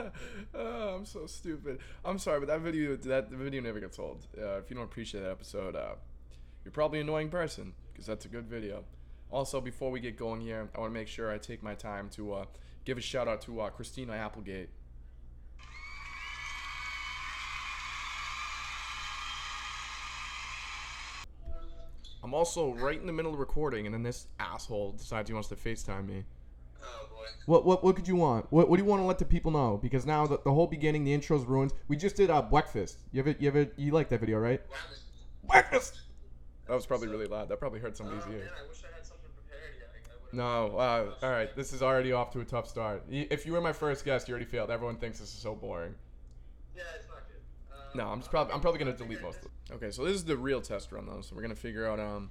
oh, I'm so stupid. I'm sorry, but that video that video never gets old. Uh, if you don't appreciate that episode, uh, you're probably an annoying person because that's a good video. Also, before we get going here, I want to make sure I take my time to uh, give a shout out to uh, Christina Applegate. I'm also right in the middle of recording, and then this asshole decides he wants to FaceTime me. Boy. What what what could you want? What what do you want to let the people know? Because now the, the whole beginning, the intro's ruined. We just did uh, breakfast. You ever you ever you like that video, right? Breakfast. That was probably really loud. That probably hurt somebody's oh, ear. man, I wish I had something prepared. Yeah, I, I would've- No, uh, all right. This is already off to a tough start. If you were my first guest, you already failed. Everyone thinks this is so boring. Yeah, it's not good. Um, No, I'm just probably I'm probably gonna delete I most of missed- it. Okay, so this is the real test run though. So we're gonna figure out um,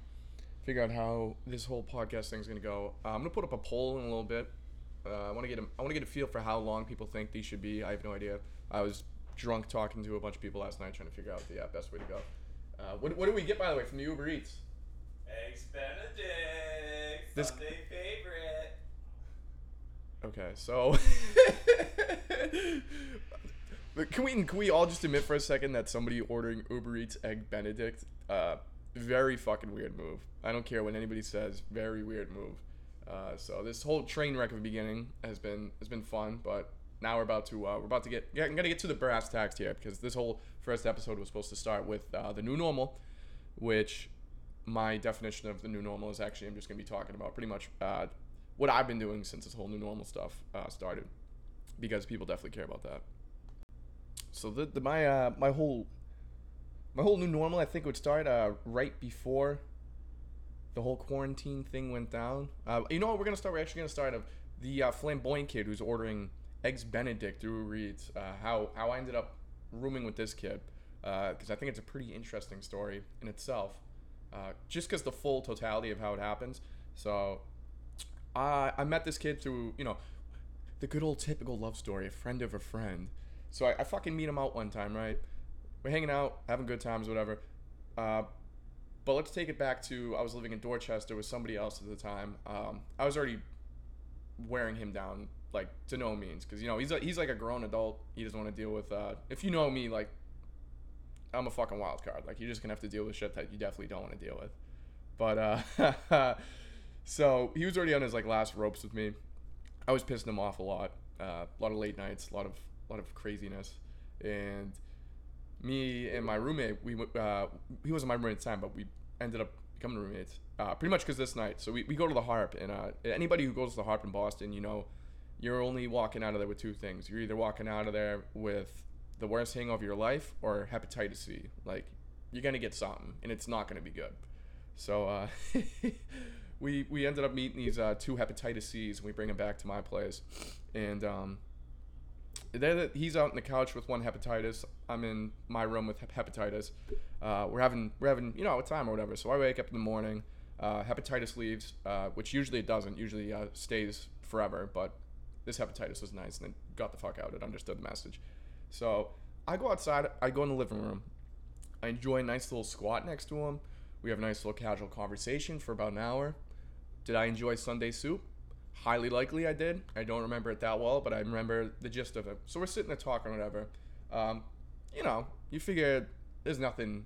figure out how this whole podcast thing's gonna go. Uh, I'm gonna put up a poll in a little bit. Uh, I want to get a, I want to get a feel for how long people think these should be. I have no idea. I was drunk talking to a bunch of people last night trying to figure out the uh, best way to go. Uh, what, what do we get by the way from the Uber Eats? Eggs Benedict, This- Sunday favorite. Okay, so can we can we all just admit for a second that somebody ordering Uber Eats egg Benedict, uh, very fucking weird move. I don't care what anybody says, very weird move. Uh, so this whole train wreck of a beginning has been has been fun, but now we're about to uh, we're about to get, get I'm gonna get to the brass tacks here because this whole first episode was supposed to start with uh, the new normal, which my definition of the new normal is actually I'm just gonna be talking about pretty much uh, what I've been doing since this whole new normal stuff uh, started, because people definitely care about that. So the, the my uh, my whole my whole new normal I think would start uh, right before the whole quarantine thing went down. Uh, you know what? We're gonna start. We're actually gonna start of the uh, flamboyant kid who's ordering eggs Benedict through Uber Eats. Uh, how how I ended up rooming with this kid because I think it's a pretty interesting story in itself. Uh, just because the full totality of how it happens. So I I met this kid through you know the good old typical love story, a friend of a friend. So I, I fucking meet him out one time, right? We're hanging out, having good times, whatever. But let's take it back to I was living in Dorchester with somebody else at the time. Um, I was already wearing him down, like to no means, because you know he's a, he's like a grown adult. He doesn't want to deal with. Uh, if you know me, like I'm a fucking wild card. Like you're just gonna have to deal with shit that you definitely don't want to deal with. But uh, so he was already on his like last ropes with me. I was pissing him off a lot. Uh, a lot of late nights, a lot of a lot of craziness, and me and my roommate, we uh, he wasn't my roommate at the time, but we ended up becoming roommates. Uh, pretty much because this night, so we, we go to the Harp, and uh, anybody who goes to the Harp in Boston, you know, you're only walking out of there with two things. You're either walking out of there with the worst hangover of your life or hepatitis C. Like you're gonna get something, and it's not gonna be good. So uh, we we ended up meeting these uh, two hepatitis C's, and we bring them back to my place, and um, they're, he's out on the couch with one hepatitis. I'm in my room with hepatitis. Uh, we're having we're having you know a time or whatever. So I wake up in the morning. Uh, hepatitis leaves, uh, which usually it doesn't. Usually uh, stays forever. But this hepatitis was nice and it got the fuck out. It understood the message. So I go outside. I go in the living room. I enjoy a nice little squat next to him. We have a nice little casual conversation for about an hour. Did I enjoy Sunday soup? Highly likely I did. I don't remember it that well, but I remember the gist of it. So we're sitting there talking, whatever. Um, you know, you figure there's nothing,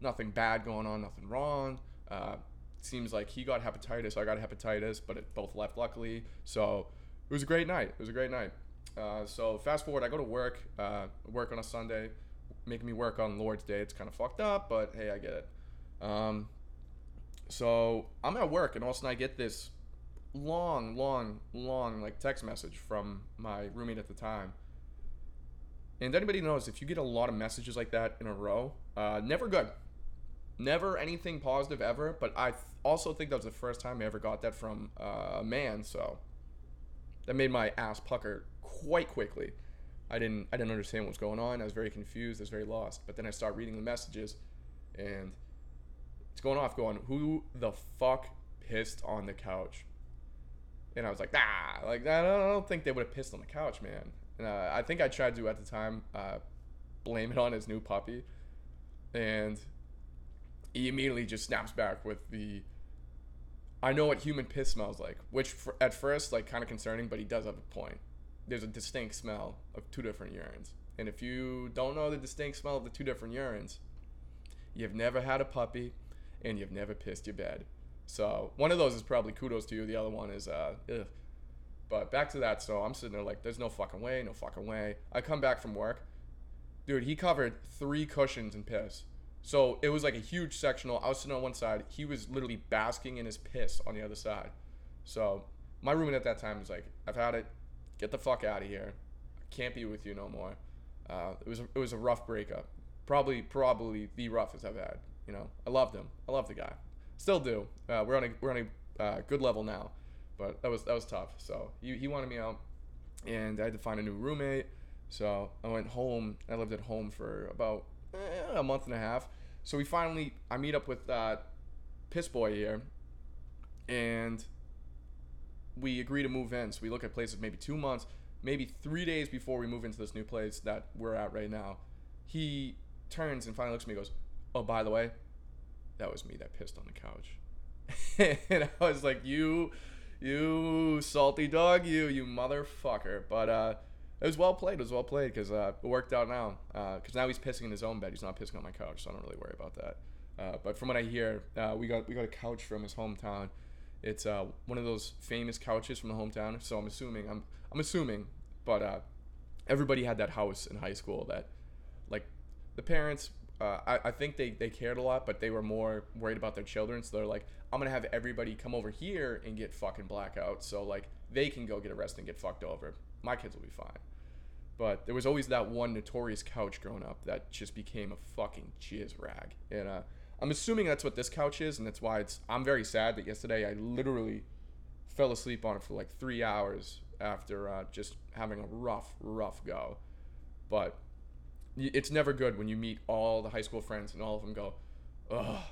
nothing bad going on, nothing wrong. Uh, seems like he got hepatitis, I got hepatitis, but it both left luckily. So it was a great night. It was a great night. Uh, so fast forward, I go to work, uh, work on a Sunday, making me work on Lord's Day. It's kind of fucked up, but hey, I get it. Um, so I'm at work, and all of a sudden I get this long, long, long like text message from my roommate at the time. And anybody knows if you get a lot of messages like that in a row, uh, never good. Never anything positive ever. But I th- also think that was the first time I ever got that from uh, a man. So that made my ass pucker quite quickly. I didn't I didn't understand what was going on. I was very confused. I was very lost. But then I start reading the messages, and it's going off. Going, who the fuck pissed on the couch? And I was like, ah, like I don't, I don't think they would have pissed on the couch, man. And, uh, I think I tried to at the time uh, blame it on his new puppy, and he immediately just snaps back with the I know what human piss smells like, which for, at first like kind of concerning, but he does have a point. there's a distinct smell of two different urines. And if you don't know the distinct smell of the two different urines, you've never had a puppy and you've never pissed your bed. So one of those is probably kudos to you. The other one is uh, ugh. But back to that. So I'm sitting there like, there's no fucking way, no fucking way. I come back from work, dude. He covered three cushions in piss. So it was like a huge sectional. I was sitting on one side. He was literally basking in his piss on the other side. So my roommate at that time was like, I've had it. Get the fuck out of here. I can't be with you no more. Uh, it was it was a rough breakup. Probably probably the roughest I've had. You know, I loved him. I love the guy. Still do. Uh, we're on a we're on a uh, good level now, but that was that was tough. So he, he wanted me out, and I had to find a new roommate. So I went home. I lived at home for about eh, a month and a half. So we finally I meet up with uh, Piss Boy here, and we agree to move in. So we look at places maybe two months, maybe three days before we move into this new place that we're at right now. He turns and finally looks at me and goes, Oh, by the way, that was me that pissed on the couch. and I was like, You, you salty dog, you, you motherfucker. But uh, it was well played. It was well played because uh, it worked out now. Uh, Because now he's pissing in his own bed. He's not pissing on my couch, so I don't really worry about that. Uh, but from what I hear, uh, we got we got a couch from his hometown. It's uh, one of those famous couches from the hometown. So I'm assuming I'm I'm assuming, but uh, everybody had that house in high school that, like, the parents. Uh, I, I think they, they cared a lot, but they were more worried about their children. So they're like, I'm gonna have everybody come over here and get fucking blackouts, so like they can go get arrested and get fucked over. My kids will be fine. But there was always that one notorious couch growing up that just became a fucking jizz rag. And uh, I'm assuming that's what this couch is, and that's why it's. I'm very sad that yesterday I literally fell asleep on it for like three hours after uh, just having a rough, rough go. But it's never good when you meet all the high school friends and all of them go, "Oh,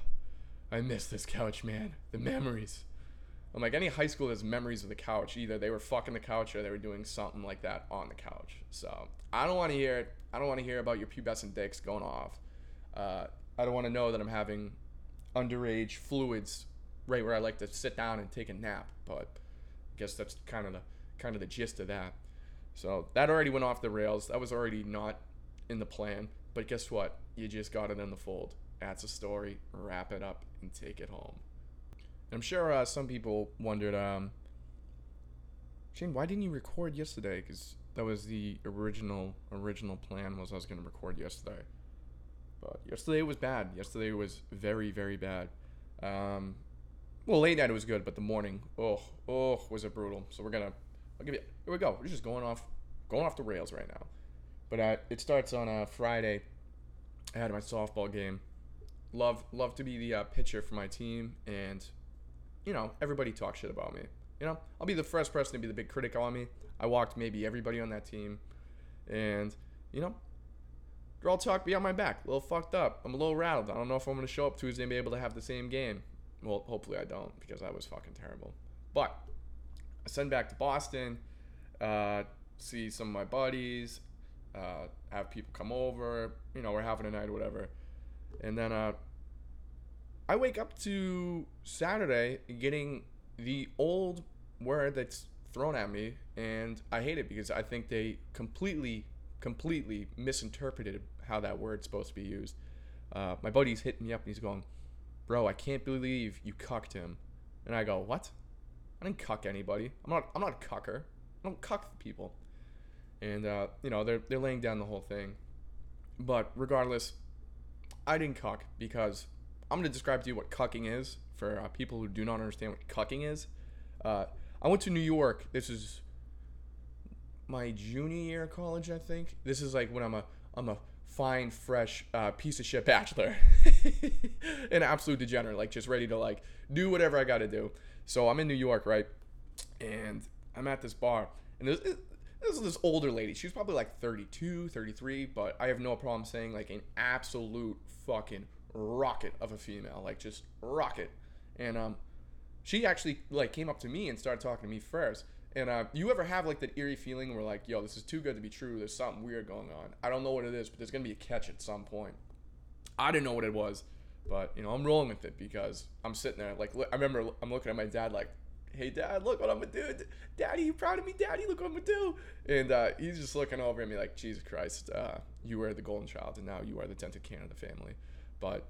I miss this couch, man. The memories." I'm like, any high school has memories of the couch. Either they were fucking the couch or they were doing something like that on the couch. So I don't want to hear it. I don't want to hear about your pubescent dicks going off. Uh, I don't want to know that I'm having underage fluids right where I like to sit down and take a nap. But I guess that's kind of the kind of the gist of that. So that already went off the rails. That was already not in the plan. But guess what? You just got it in the fold. That's a story. Wrap it up and take it home. I'm sure uh, some people wondered, um, Shane, why didn't you record yesterday? Because that was the original original plan was I was going to record yesterday. But yesterday was bad. Yesterday was very very bad. Um, well, late night it was good, but the morning, oh oh, was it brutal. So we're gonna, I'll give you. Here we go. We're just going off, going off the rails right now. But uh, it starts on a Friday. I had my softball game. Love love to be the uh, pitcher for my team, and you know everybody talks shit about me. You know I'll be the first person to be the big critic on me. I walked maybe everybody on that team, and you know they're all talk behind my back. A little fucked up. I'm a little rattled. I don't know if I'm gonna show up Tuesday and be able to have the same game. Well, hopefully I don't because that was fucking terrible. But I send back to Boston, uh, see some of my buddies, uh, have people come over. You know, we're having a night or whatever. And then uh, I wake up to Saturday getting the old word that's thrown at me, and I hate it because I think they completely, completely misinterpreted how that word's supposed to be used. Uh, my buddy's hitting me up and he's going, "Bro, I can't believe you cucked him," and I go, "What? I didn't cuck anybody. I'm not. I'm not a cucker. I don't cuck people." And uh, you know they're they're laying down the whole thing, but regardless, I didn't cuck because I'm to describe to you what cucking is for uh, people who do not understand what cucking is. Uh, I went to New York. This is my junior year of college, I think. This is like when I'm a I'm a fine, fresh uh, piece of shit bachelor, an absolute degenerate, like just ready to like do whatever I got to do. So I'm in New York, right? And I'm at this bar, and there's this is this older lady. She was probably like 32, 33, but I have no problem saying like an absolute fucking rocket of a female, like just rocket. And um, she actually like came up to me and started talking to me first. And uh, you ever have like that eerie feeling where like, yo, this is too good to be true. There's something weird going on. I don't know what it is, but there's gonna be a catch at some point. I didn't know what it was, but you know, I'm rolling with it because I'm sitting there like, I remember I'm looking at my dad like, "Hey, Dad, look what I'm gonna do. Daddy, you proud of me? Daddy, look what I'm gonna do." And uh, he's just looking over at me like, "Jesus Christ, uh, you were the golden child, and now you are the dented can of the family." But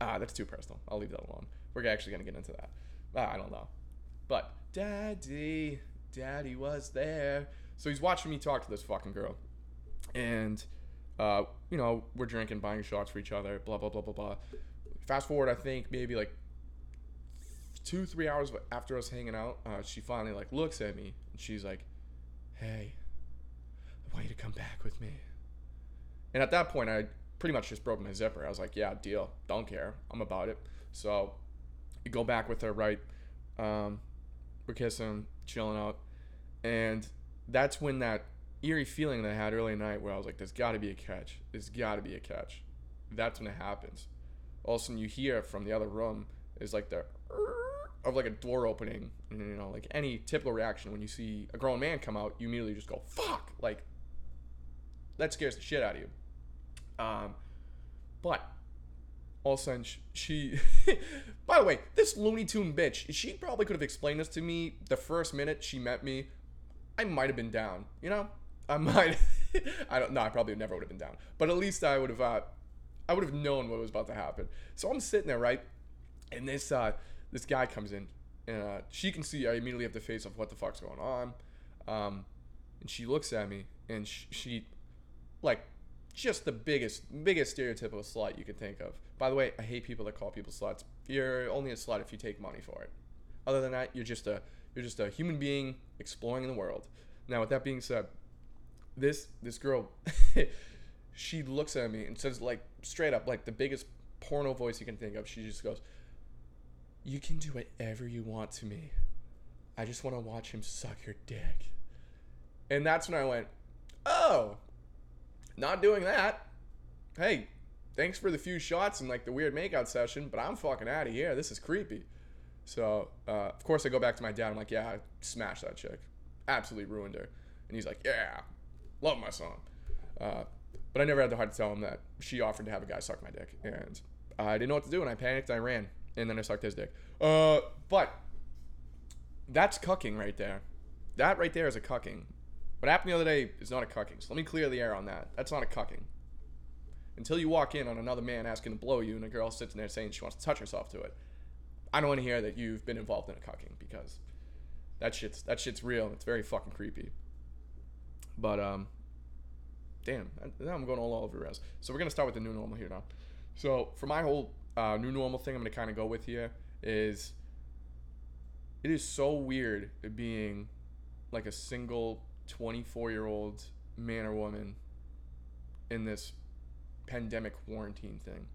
ah, that's too personal. I'll leave that alone. We're actually gonna get into that. Ah, I don't know. But Daddy, Daddy was there. So he's watching me talk to this fucking girl, and uh, you know we're drinking, buying shots for each other, blah blah blah blah blah. Fast forward, I think maybe like two three hours after us hanging out, uh, she finally like looks at me and she's like, "Hey, I want you to come back with me." And at that point, I pretty much just broke my zipper. I was like, "Yeah, deal. Don't care. I'm about it." So, you go back with her, right? Um, we're kissing, chilling out, and that's when that eerie feeling that I had early night, where I was like, "There's got to be a catch. There's got to be a catch." That's when it happens. All of a sudden, you hear from the other room is like the of like a door opening, you know, like any typical reaction when you see a grown man come out, you immediately just go "fuck," like that scares the shit out of you. Um, but all of a sudden, sh- she. by the way, this Looney Tune bitch, she probably could have explained this to me the first minute she met me. I might have been down, you know. I might. I don't. know. I probably never would have been down. But at least I would have. Uh, I would have known what was about to happen. So I'm sitting there, right, and this uh, this guy comes in, and uh, she can see I immediately have the face of what the fuck's going on, um, and she looks at me, and she, she like just the biggest biggest stereotypical slut you can think of. By the way, I hate people that call people sluts. You're only a slut if you take money for it. Other than that, you're just a you're just a human being exploring in the world. Now, with that being said, this this girl, she looks at me and says like straight up like the biggest porno voice you can think of. She just goes, "You can do whatever you want to me. I just want to watch him suck your dick." And that's when I went, "Oh, not doing that. Hey, thanks for the few shots and like the weird makeout session, but I'm fucking out of here. This is creepy." So, uh, of course, I go back to my dad. I'm like, "Yeah, I smashed that chick. Absolutely ruined her." And he's like, "Yeah, love my son." Uh, but I never had the heart to tell him that she offered to have a guy suck my dick, and I didn't know what to do, and I panicked. I ran, and then I sucked his dick. Uh, but that's cucking right there. That right there is a cucking. What happened the other day is not a cucking. So let me clear the air on that. That's not a cucking. Until you walk in on another man asking to blow you, and a girl sits in there saying she wants to touch herself to it, I don't want to hear that you've been involved in a cucking because that shit's that shit's real. It's very fucking creepy. But um, damn, now I'm going all over res. So we're gonna start with the new normal here now. So for my whole uh, new normal thing, I'm gonna kind of go with here is it is so weird being like a single 24 year old man or woman in this pandemic quarantine thing.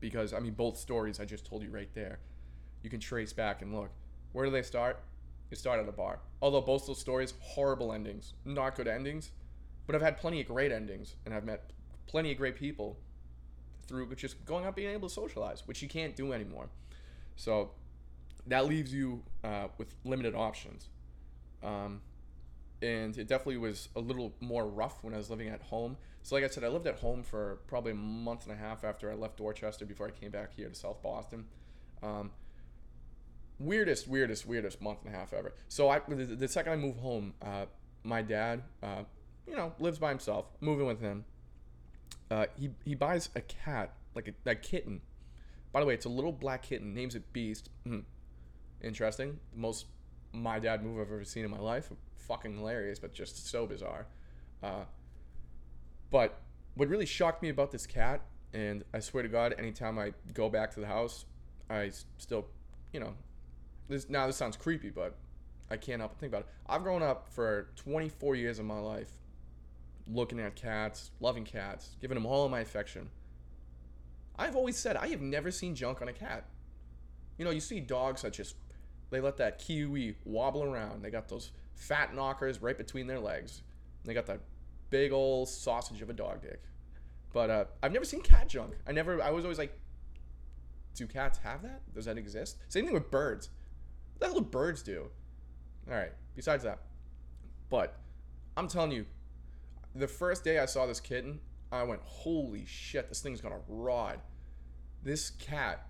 Because I mean both stories I just told you right there. You can trace back and look. Where do they start? It started at a bar. Although both those stories horrible endings. Not good endings but I've had plenty of great endings and I've met plenty of great people through just going out being able to socialize which you can't do anymore so that leaves you uh, with limited options um, and it definitely was a little more rough when I was living at home. So, like I said, I lived at home for probably a month and a half after I left Dorchester before I came back here to South Boston. Um, weirdest, weirdest, weirdest month and a half ever. So, I the, the second I moved home, uh, my dad, uh, you know, lives by himself. Moving with him, uh, he he buys a cat, like a, a kitten. By the way, it's a little black kitten. Names it Beast. Mhm. Interesting. Most my dad move I've ever seen in my life. Fucking hilarious, but just so bizarre. Uh, but what really shocked me about this cat, and I swear to God, anytime I go back to the house, I still, you know, this now this sounds creepy, but I can't help but think about it. I've grown up for 24 years of my life looking at cats, loving cats, giving them all of my affection. I've always said I have never seen junk on a cat. You know, you see dogs that just they let that kiwi wobble around. They got those fat knockers right between their legs. They got that big old sausage of a dog dick. But uh, I've never seen cat junk. I never. I was always like, do cats have that? Does that exist? Same thing with birds. What the hell do birds do? All right. Besides that, but I'm telling you, the first day I saw this kitten, I went, holy shit, this thing's gonna rod. This cat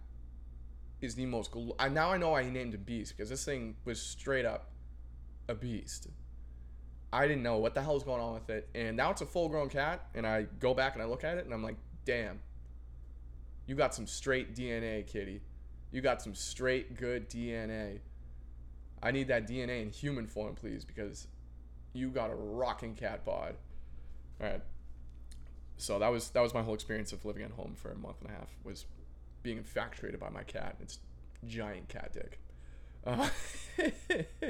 is the most. Gl- I, now I know why he named him Beast because this thing was straight up a beast. I didn't know what the hell was going on with it, and now it's a full-grown cat. And I go back and I look at it, and I'm like, damn, you got some straight DNA, kitty. You got some straight good DNA. I need that DNA in human form, please, because you got a rocking cat bod. All right. So that was that was my whole experience of living at home for a month and a half was being infatuated by my cat its giant cat dick. Uh,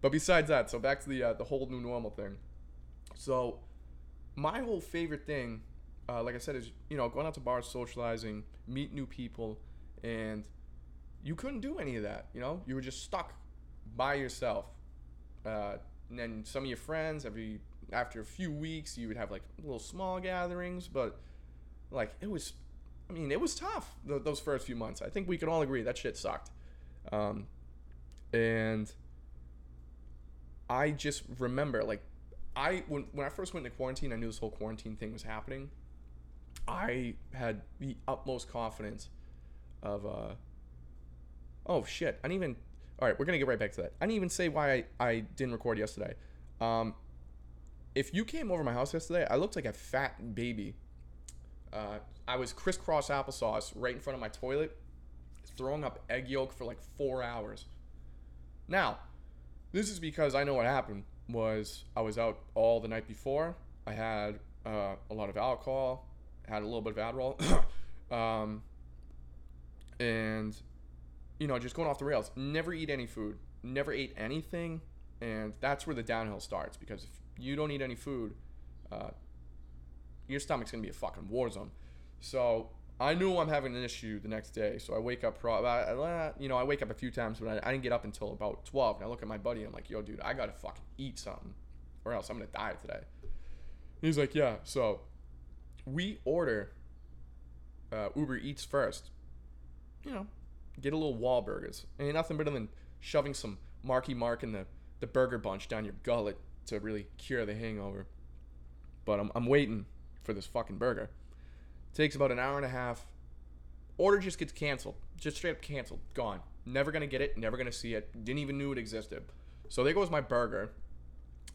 but besides that, so back to the uh, the whole new normal thing. So my whole favorite thing, uh, like I said, is you know going out to bars, socializing, meet new people, and you couldn't do any of that. You know, you were just stuck by yourself. Uh, and then some of your friends, every after a few weeks, you would have like little small gatherings, but like it was, I mean, it was tough th- those first few months. I think we can all agree that shit sucked. Um, and I just remember like I when when I first went into quarantine, I knew this whole quarantine thing was happening. I had the utmost confidence of uh oh shit i didn't even all right we're gonna get right back to that i didn't even say why i, I didn't record yesterday um if you came over my house yesterday i looked like a fat baby. Uh, i was crisscross applesauce right in front of my toilet throwing up egg yolk for like four hours. Now this is because i know what happened was i was out all the night before. I had uh, a lot of alcohol had a little bit of adderall um, and you know just going off the rails. Never eat any food never ate anything and that's where the downhill starts because if you don't eat any food uh, your stomach's gonna be a fucking war zone so i knew i'm having an issue the next day so i wake up pro- you know i wake up a few times but I, I didn't get up until about 12 and i look at my buddy and i'm like yo dude i gotta fucking eat something or else i'm gonna die today he's like yeah so we order uh, uber eats first you know get a little Wahlburgers. Ain't nothing better than shoving some Marky Mark in the, the burger bunch down your gullet to really cure the hangover. But I'm, I'm waiting for this fucking burger. Takes about an hour and a half. Order just gets canceled. Just straight up canceled. Gone. Never gonna get it. Never gonna see it. Didn't even knew it existed. So there goes my burger.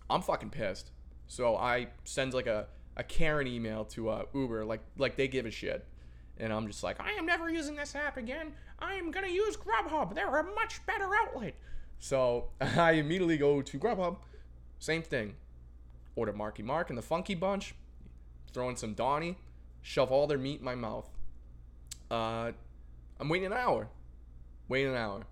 I'm fucking pissed. So I send like a, a Karen email to uh, Uber, like like they give a shit. And I'm just like, I am never using this app again. I am gonna use Grubhub. They're a much better outlet. So I immediately go to Grubhub. Same thing. Order Marky Mark and the Funky Bunch. Throw in some Donnie. Shove all their meat in my mouth. Uh, I'm waiting an hour. Waiting an hour.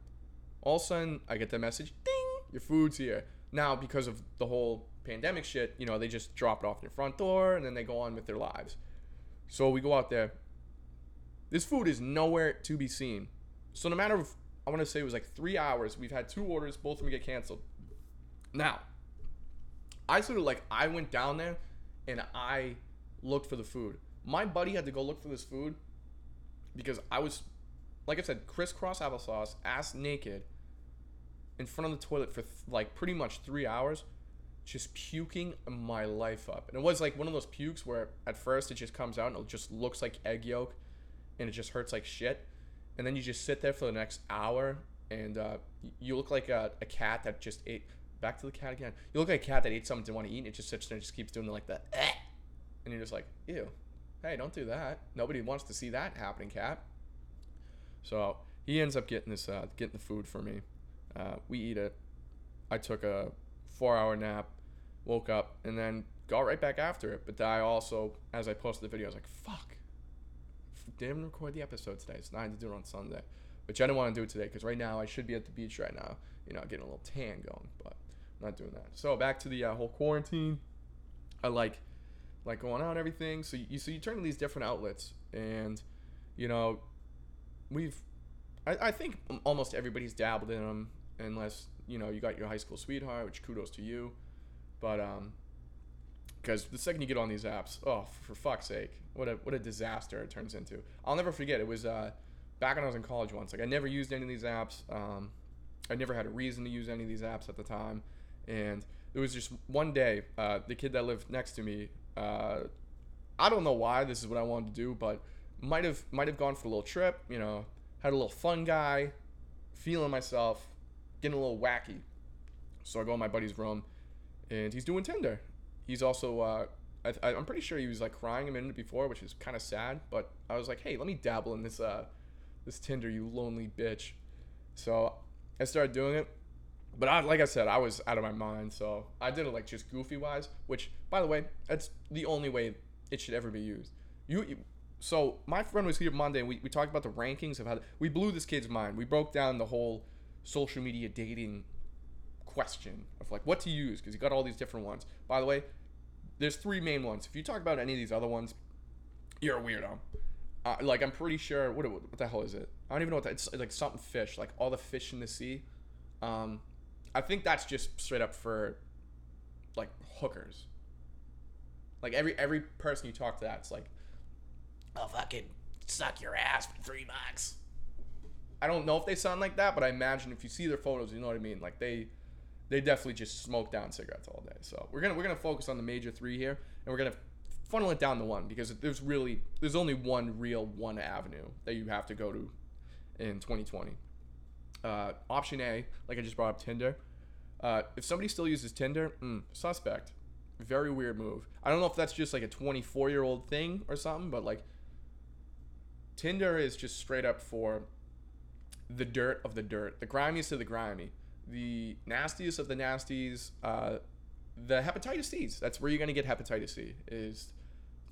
All of a sudden, I get the message. Ding! Your food's here. Now, because of the whole pandemic shit, you know, they just drop it off your front door and then they go on with their lives. So we go out there. This food is nowhere to be seen. So no matter, if, I want to say it was like three hours. We've had two orders, both of them get canceled. Now, I sort of like I went down there and I looked for the food. My buddy had to go look for this food because I was, like I said, crisscross applesauce, ass naked, in front of the toilet for th- like pretty much three hours, just puking my life up. And it was like one of those pukes where at first it just comes out and it just looks like egg yolk, and it just hurts like shit. And then you just sit there for the next hour and uh, you look like a, a cat that just ate. Back to the cat again. You look like a cat that ate something didn't want to eat, and it just sits there and just keeps doing like the, eh. and you're just like, ew. Hey, don't do that. Nobody wants to see that happening, cat. So he ends up getting this, uh, getting the food for me. Uh, we eat it. I took a four-hour nap, woke up, and then got right back after it. But I also, as I posted the video, I was like, fuck. Didn't record the episode today, It's had to do it on Sunday. Which I didn't want to do it today because right now I should be at the beach right now, you know, getting a little tan going, but not doing that. So back to the uh, whole quarantine. I like like going out and everything. So you so you turn to these different outlets, and you know, we've I, I think almost everybody's dabbled in them, unless you know you got your high school sweetheart, which kudos to you. But um, because the second you get on these apps, oh for fuck's sake, what a what a disaster it turns into. I'll never forget. It was uh, back when I was in college once. Like I never used any of these apps. Um, I never had a reason to use any of these apps at the time, and it was just one day. Uh, the kid that lived next to me, uh, I don't know why this is what I wanted to do, but might have might have gone for a little trip. You know, had a little fun guy, feeling myself, getting a little wacky. So I go in my buddy's room, and he's doing Tinder. He's also, uh, I, I'm pretty sure he was like crying a minute before, which is kind of sad. But I was like, hey, let me dabble in this, uh, this Tinder, you lonely bitch. So I started doing it. But I, like I said, I was out of my mind, so I did it like just goofy wise. Which, by the way, that's the only way it should ever be used. You, so my friend was here Monday, and we, we talked about the rankings of how we blew this kid's mind. We broke down the whole social media dating question of like what to use because you got all these different ones. By the way, there's three main ones. If you talk about any of these other ones, you're a weirdo. Uh, like I'm pretty sure what what the hell is it? I don't even know what that. It's like something fish, like all the fish in the sea. Um, I think that's just straight up for like hookers. Like every every person you talk to, that's like, I'll fucking suck your ass for three bucks. I don't know if they sound like that, but I imagine if you see their photos, you know what I mean. Like they, they definitely just smoke down cigarettes all day. So we're gonna we're gonna focus on the major three here, and we're gonna funnel it down to one because there's really there's only one real one avenue that you have to go to in 2020. Uh, option A, like I just brought up Tinder. Uh, if somebody still uses Tinder, mm, suspect. Very weird move. I don't know if that's just like a 24 year old thing or something, but like Tinder is just straight up for the dirt of the dirt, the grimiest of the grimy, the nastiest of the nasties, uh, the hepatitis C's. That's where you're gonna get hepatitis C is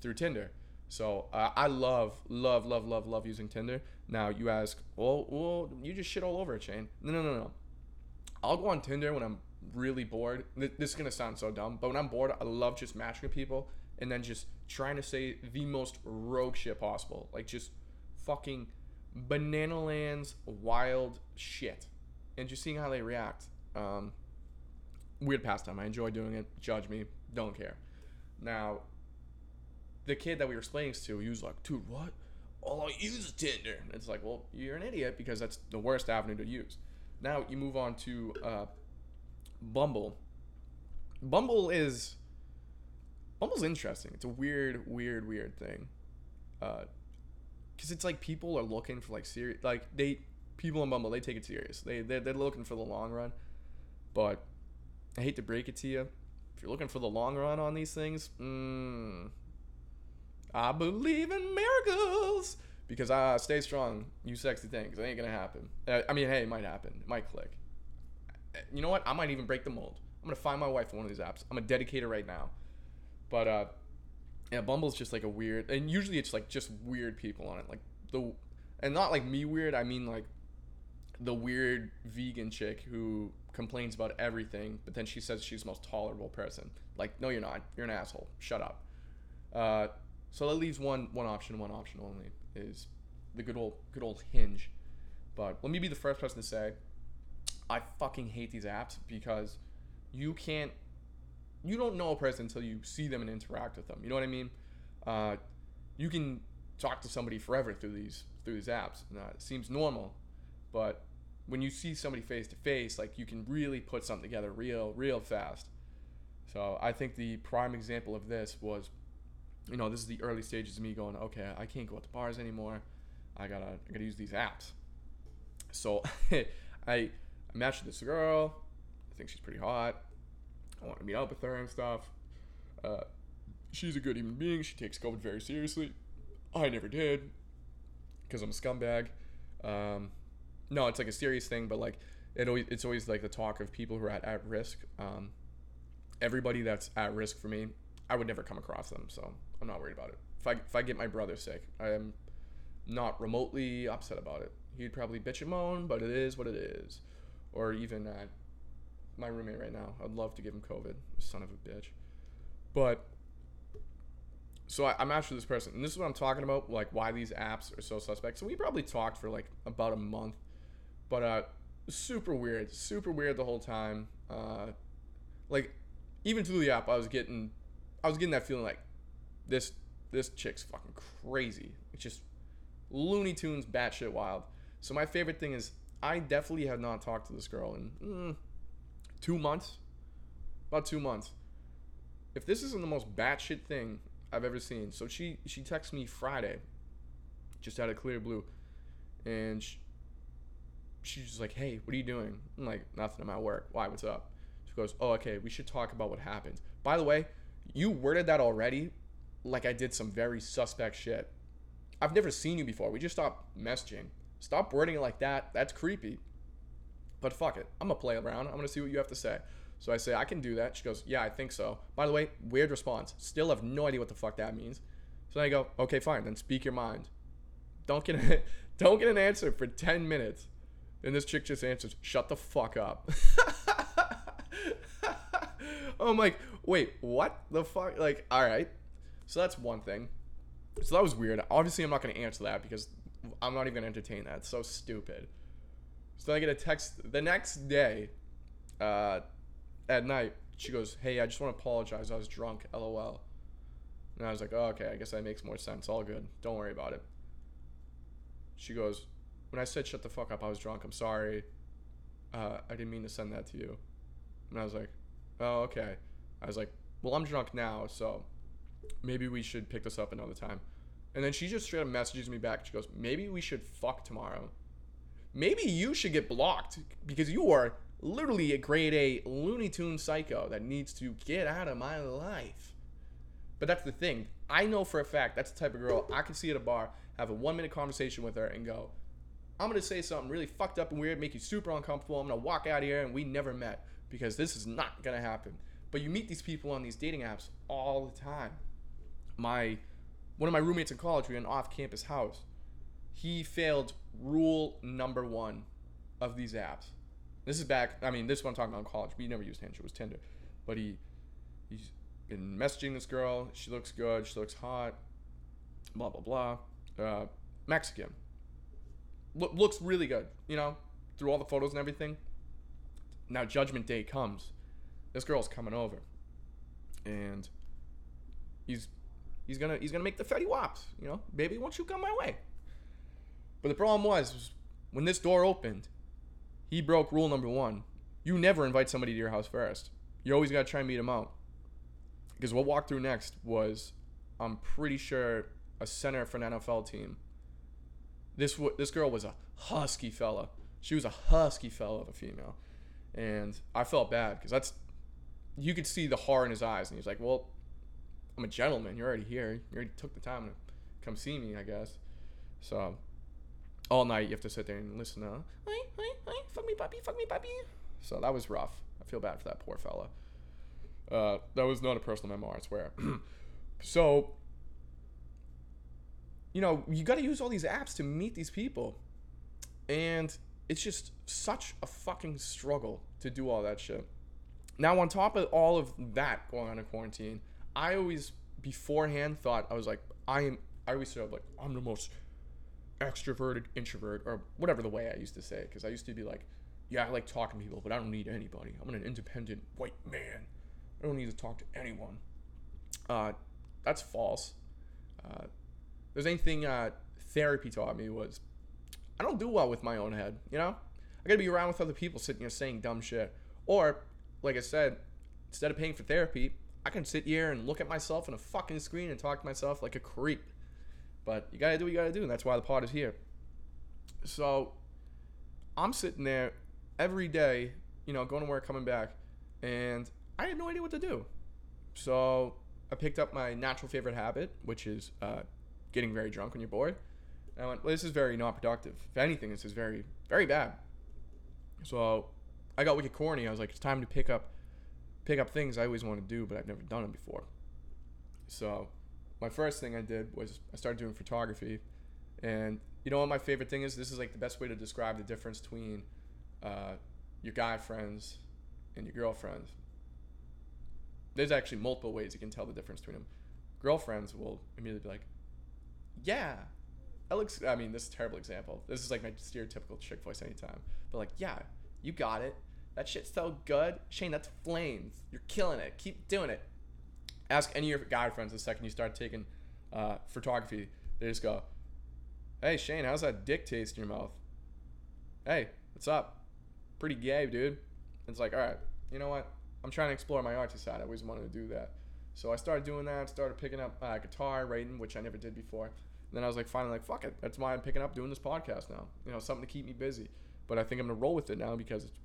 through Tinder. So uh, I love, love, love, love, love using Tinder. Now you ask, well, well, you just shit all over it, Shane. No, no, no, no. I'll go on Tinder when I'm really bored. This is gonna sound so dumb, but when I'm bored, I love just matching with people and then just trying to say the most rogue shit possible, like just fucking banana lands wild shit, and just seeing how they react. Um, weird pastime. I enjoy doing it. Judge me. Don't care. Now, the kid that we were explaining to, he was like, dude, what? All I use is Tinder. And it's like, well, you're an idiot because that's the worst avenue to use. Now you move on to uh, Bumble. Bumble is Bumble's interesting. It's a weird, weird, weird thing. Uh, cause it's like people are looking for like serious, like they people in Bumble they take it serious. They they're, they're looking for the long run. But I hate to break it to you, if you're looking for the long run on these things, mm, I believe in miracles because I stay strong. You sexy things, it ain't gonna happen. Uh, I mean, hey, it might happen. It might click. Uh, You know what? I might even break the mold. I'm gonna find my wife on one of these apps. I'm gonna dedicate right now. But uh, yeah, Bumble's just like a weird, and usually it's like just weird people on it, like the, and not like me weird. I mean like the weird vegan chick who complains about everything, but then she says she's the most tolerable person. Like, no, you're not. You're an asshole. Shut up. Uh, so that leaves one one option. One option only is the good old good old Hinge. But let me be the first person to say, I fucking hate these apps because you can't you don't know a person until you see them and interact with them. You know what I mean? Uh, you can talk to somebody forever through these through these apps. It seems normal, but when you see somebody face to face, like you can really put something together real real fast. So I think the prime example of this was, you know, this is the early stages of me going, okay, I can't go out to bars anymore. I gotta I gotta use these apps. So I matched with this girl. I think she's pretty hot. I want to meet up with her and stuff. Uh, she's a good human being. She takes COVID very seriously. I never did because I'm a scumbag. Um, no, it's like a serious thing, but like it always it's always like the talk of people who are at, at risk. Um, everybody that's at risk for me, I would never come across them, so I'm not worried about it. If I if I get my brother sick, I am not remotely upset about it. He'd probably bitch and moan, but it is what it is. Or even my roommate right now, I'd love to give him COVID, son of a bitch. But so I, I'm actually this person, and this is what I'm talking about, like why these apps are so suspect. So we probably talked for like about a month, but uh, super weird, super weird the whole time. Uh, like even through the app, I was getting, I was getting that feeling like this this chick's fucking crazy. It's just Looney Tunes, batshit wild. So my favorite thing is I definitely have not talked to this girl in mm, two months, about two months. If this isn't the most batshit thing I've ever seen, so she she texted me Friday, just out of clear blue, and sh she's just like, hey, what are you doing? I'm like, nothing. I'm at work. Why? What's up? She goes, oh, okay. We should talk about what happened. By the way, you worded that already like I did some very suspect shit. I've never seen you before. We just stopped messaging. Stop wording it like that. That's creepy. But fuck it. I'm gonna play around. I'm gonna see what you have to say. So I say, I can do that. She goes, Yeah, I think so. By the way, weird response. Still have no idea what the fuck that means. So I go, Okay, fine. Then speak your mind. Don't get a, don't get an answer for 10 minutes. And this chick just answers, Shut the fuck up. I'm like, Wait, what the fuck? Like, all right. So that's one thing. So that was weird. Obviously, I'm not going to answer that because I'm not even going to entertain that. It's so stupid. So then I get a text the next day uh, at night. She goes, Hey, I just want to apologize. I was drunk. LOL. And I was like, Oh, okay. I guess that makes more sense. All good. Don't worry about it. She goes, When I said shut the fuck up, I was drunk. I'm sorry. Uh, I didn't mean to send that to you. And I was like, Oh, okay. I was like, Well, I'm drunk now. So maybe we should pick this up another time. And then she just straight up messages me back. She goes, maybe we should fuck tomorrow. Maybe you should get blocked because you are literally a grade A Looney Tune psycho that needs to get out of my life. But that's the thing. I know for a fact that's the type of girl I can see at a bar, have a one minute conversation with her, and go, I'm gonna say something really fucked up and weird, make you super uncomfortable. I'm gonna walk out of here and we never met because this is not gonna happen. But you meet these people on these dating apps all the time my one of my roommates in college, we had an off-campus house. He failed rule number one of these apps. This is back. I mean, this is what I'm talking about in college. We never used Hinge. It was Tinder. But he he's been messaging this girl. She looks good. She looks hot. Blah blah blah. Uh, Mexican. Lo- looks really good. You know, through all the photos and everything. Now Judgment Day comes. This girl's coming over, and he's he's gonna he's gonna make the Fetty Waps. You know, baby, won't you come my way? But the problem was, was when this door opened, he broke rule number one. You never invite somebody to your house first. You always gotta try and meet them out. Because what walked through next was, I'm pretty sure a center for an NFL team. This w- this girl was a husky fella. She was a husky fella of a female, and I felt bad because that's you could see the horror in his eyes, and he's like, "Well, I'm a gentleman. You're already here. You already took the time to come see me, I guess." So all night you have to sit there and listen to, "Hi, hi, hi, fuck me, puppy, fuck me, puppy." So that was rough. I feel bad for that poor fella. Uh, that was not a personal memoir, I swear. so, you know, you got to use all these apps to meet these people. And it's just such a fucking struggle to do all that shit. Now, on top of all of that going on in quarantine, I always beforehand thought I was like, I am. I always said like I'm the most extroverted introvert or whatever the way I used to say because I used to be like, yeah, I like talking to people, but I don't need anybody. I'm an independent white man. I don't need to talk to anyone. Uh, that's false. Uh, there's anything uh, therapy taught me was I don't do well with my own head. You know, I gotta be around with other people sitting here saying dumb shit. Or, like I said, instead of paying for therapy, I can sit here and look at myself in a fucking screen and talk to myself like a creep. But you gotta do what you gotta do, and that's why the pod is here. So, I'm sitting there every day, you know, going to work, coming back, and I had no idea what to do. So I picked up my natural favorite habit, which is uh, getting very drunk when you're bored. And I went, well, this is very not productive. If anything, this is very, very bad. So I got wicked corny. I was like, it's time to pick up, pick up things I always want to do, but I've never done them before. So my first thing I did was I started doing photography, and you know what my favorite thing is? This is like the best way to describe the difference between uh, your guy friends and your girlfriends. There's actually multiple ways you can tell the difference between them. Girlfriends will immediately be like, "Yeah, that looks." I mean, this is a terrible example. This is like my stereotypical chick voice anytime. But like, "Yeah, you got it. That shit's so good, Shane. That's flames. You're killing it. Keep doing it." Ask any of your guy friends the second you start taking uh, photography. They just go, "Hey Shane, how's that dick taste in your mouth?" Hey, what's up? Pretty gay, dude. It's like, all right, you know what? I'm trying to explore my artsy side. I always wanted to do that. So I started doing that. Started picking up uh, guitar, writing, which I never did before. And then I was like, finally, like, fuck it. That's why I'm picking up doing this podcast now. You know, something to keep me busy. But I think I'm gonna roll with it now because it's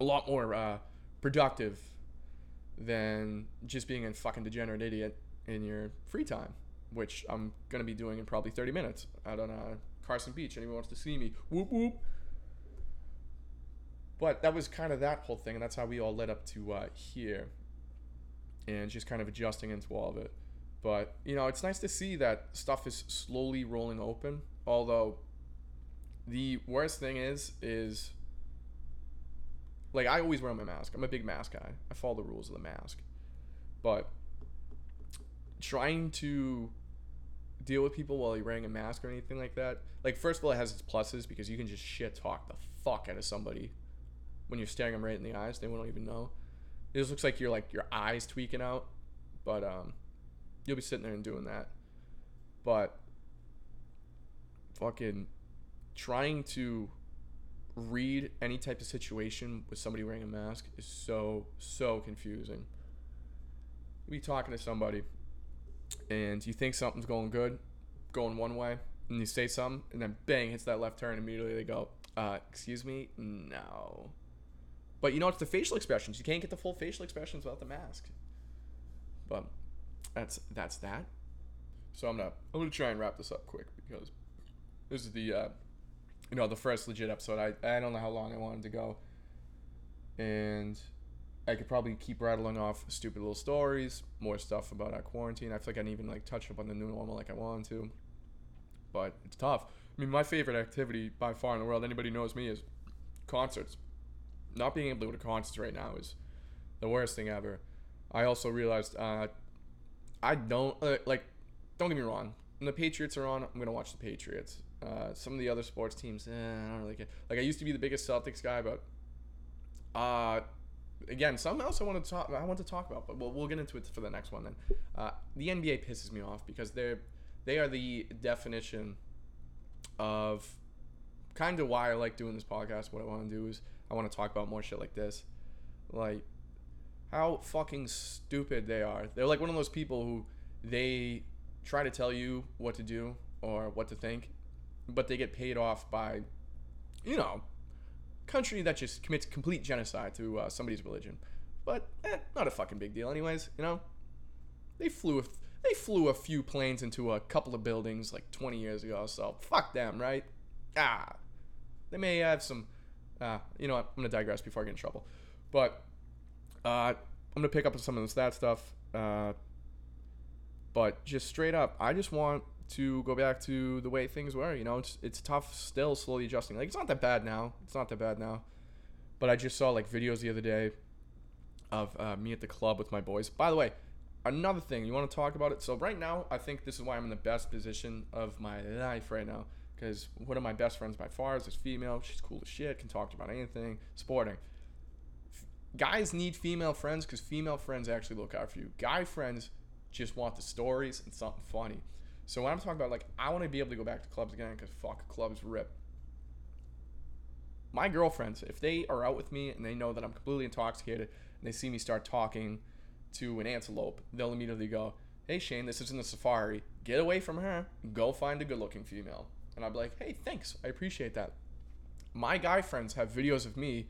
a lot more uh, productive than just being a fucking degenerate idiot in your free time, which I'm gonna be doing in probably 30 minutes out on uh, Carson Beach. Anyone wants to see me? Whoop whoop. But that was kind of that whole thing, and that's how we all led up to uh, here, and just kind of adjusting into all of it. But you know, it's nice to see that stuff is slowly rolling open. Although the worst thing is, is like I always wear my mask. I'm a big mask guy. I follow the rules of the mask. But trying to deal with people while you're wearing a mask or anything like that, like first of all, it has its pluses because you can just shit talk the fuck out of somebody when you're staring them right in the eyes. They won't even know. It just looks like you're like your eyes tweaking out, but um, you'll be sitting there and doing that. But fucking trying to read any type of situation with somebody wearing a mask is so so confusing. You be talking to somebody and you think something's going good, going one way, and you say something, and then bang hits that left turn. Immediately they go, uh, "Excuse me, no." But you know it's the facial expressions. You can't get the full facial expressions without the mask. But that's that's that. So I'm gonna I'm gonna try and wrap this up quick because this is the uh, you know the first legit episode. I I don't know how long I wanted to go, and I could probably keep rattling off stupid little stories, more stuff about our quarantine. I feel like I didn't even like touch up on the new normal like I wanted to, but it's tough. I mean, my favorite activity by far in the world, anybody knows me, is concerts. Not being able to go to concerts right now is the worst thing ever. I also realized uh, I don't uh, like. Don't get me wrong. When the Patriots are on, I'm gonna watch the Patriots. Uh, some of the other sports teams, eh, I don't really care. Like I used to be the biggest Celtics guy, but uh, again, something else I want to talk. I want to talk about, but we'll, we'll get into it for the next one. Then, uh, the NBA pisses me off because they're they are the definition of kind of why I like doing this podcast. What I want to do is I want to talk about more shit like this, like how fucking stupid they are. They're like one of those people who they try to tell you what to do or what to think, but they get paid off by, you know, country that just commits complete genocide to uh, somebody's religion. But eh, not a fucking big deal, anyways. You know, they flew a, they flew a few planes into a couple of buildings like 20 years ago. So fuck them, right? Ah, they may have some. Uh, you know what? I'm gonna digress before I get in trouble. But uh, I'm gonna pick up on some of this that stuff. Uh, but just straight up, I just want to go back to the way things were. You know, it's it's tough still, slowly adjusting. Like it's not that bad now. It's not that bad now. But I just saw like videos the other day of uh, me at the club with my boys. By the way, another thing you want to talk about it. So right now, I think this is why I'm in the best position of my life right now. Because one of my best friends by far is this female. She's cool as shit. Can talk about anything. Sporting. F- guys need female friends because female friends actually look out for you. Guy friends just want the stories and something funny. So when I'm talking about like I want to be able to go back to clubs again because fuck clubs rip. My girlfriends, if they are out with me and they know that I'm completely intoxicated and they see me start talking to an antelope, they'll immediately go, "Hey Shane, this isn't a safari. Get away from her. Go find a good-looking female." And be like, "Hey, thanks. I appreciate that." My guy friends have videos of me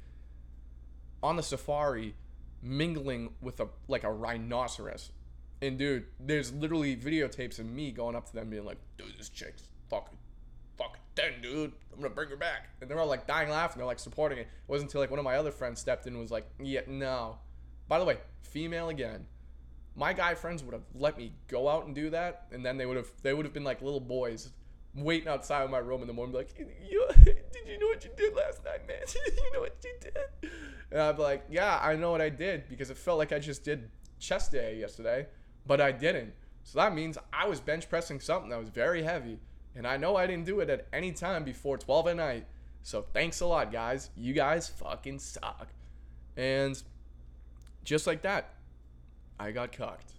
on the safari mingling with a like a rhinoceros and dude, there's literally videotapes of me going up to them being like, dude, this chick's fucking fucking dead, dude. I'm gonna bring her back. And they're all like dying laughing, they're like supporting it. It wasn't until like one of my other friends stepped in and was like, Yeah, no. By the way, female again. My guy friends would have let me go out and do that, and then they would have they would have been like little boys waiting outside of my room in the morning, like, you, did you know what you did last night, man? you know what you did? And I'd be like, yeah, I know what I did because it felt like I just did chest day yesterday but I didn't. So that means I was bench pressing something that was very heavy. And I know I didn't do it at any time before 12 at night. So thanks a lot, guys. You guys fucking suck. And just like that, I got cucked.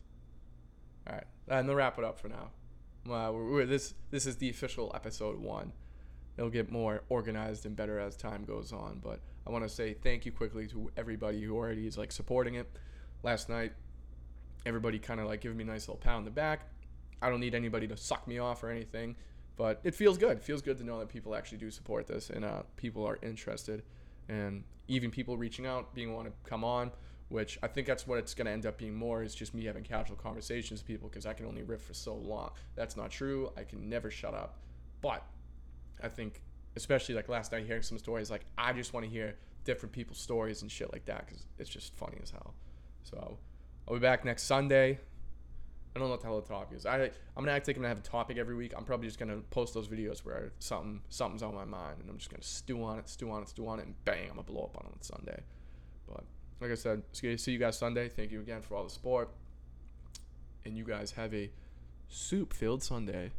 All right, and to wrap it up for now. Uh, we're, we're, this this is the official episode one. It'll get more organized and better as time goes on. But I want to say thank you quickly to everybody who already is like supporting it. Last night, everybody kind of like giving me a nice little pat on the back. I don't need anybody to suck me off or anything. but it feels good. It feels good to know that people actually do support this and uh, people are interested, and even people reaching out, being want to come on. Which I think that's what it's going to end up being more is just me having casual conversations with people because I can only riff for so long. That's not true. I can never shut up. But I think, especially like last night, hearing some stories, like I just want to hear different people's stories and shit like that because it's just funny as hell. So I'll be back next Sunday. I don't know what the hell the topic is. I I'm gonna act like I'm gonna have a topic every week. I'm probably just gonna post those videos where something something's on my mind and I'm just gonna stew on it, stew on it, stew on it, and bang, I'm gonna blow up on it on Sunday. But like I said, see you guys Sunday. Thank you again for all the support, and you guys have a soup-filled Sunday.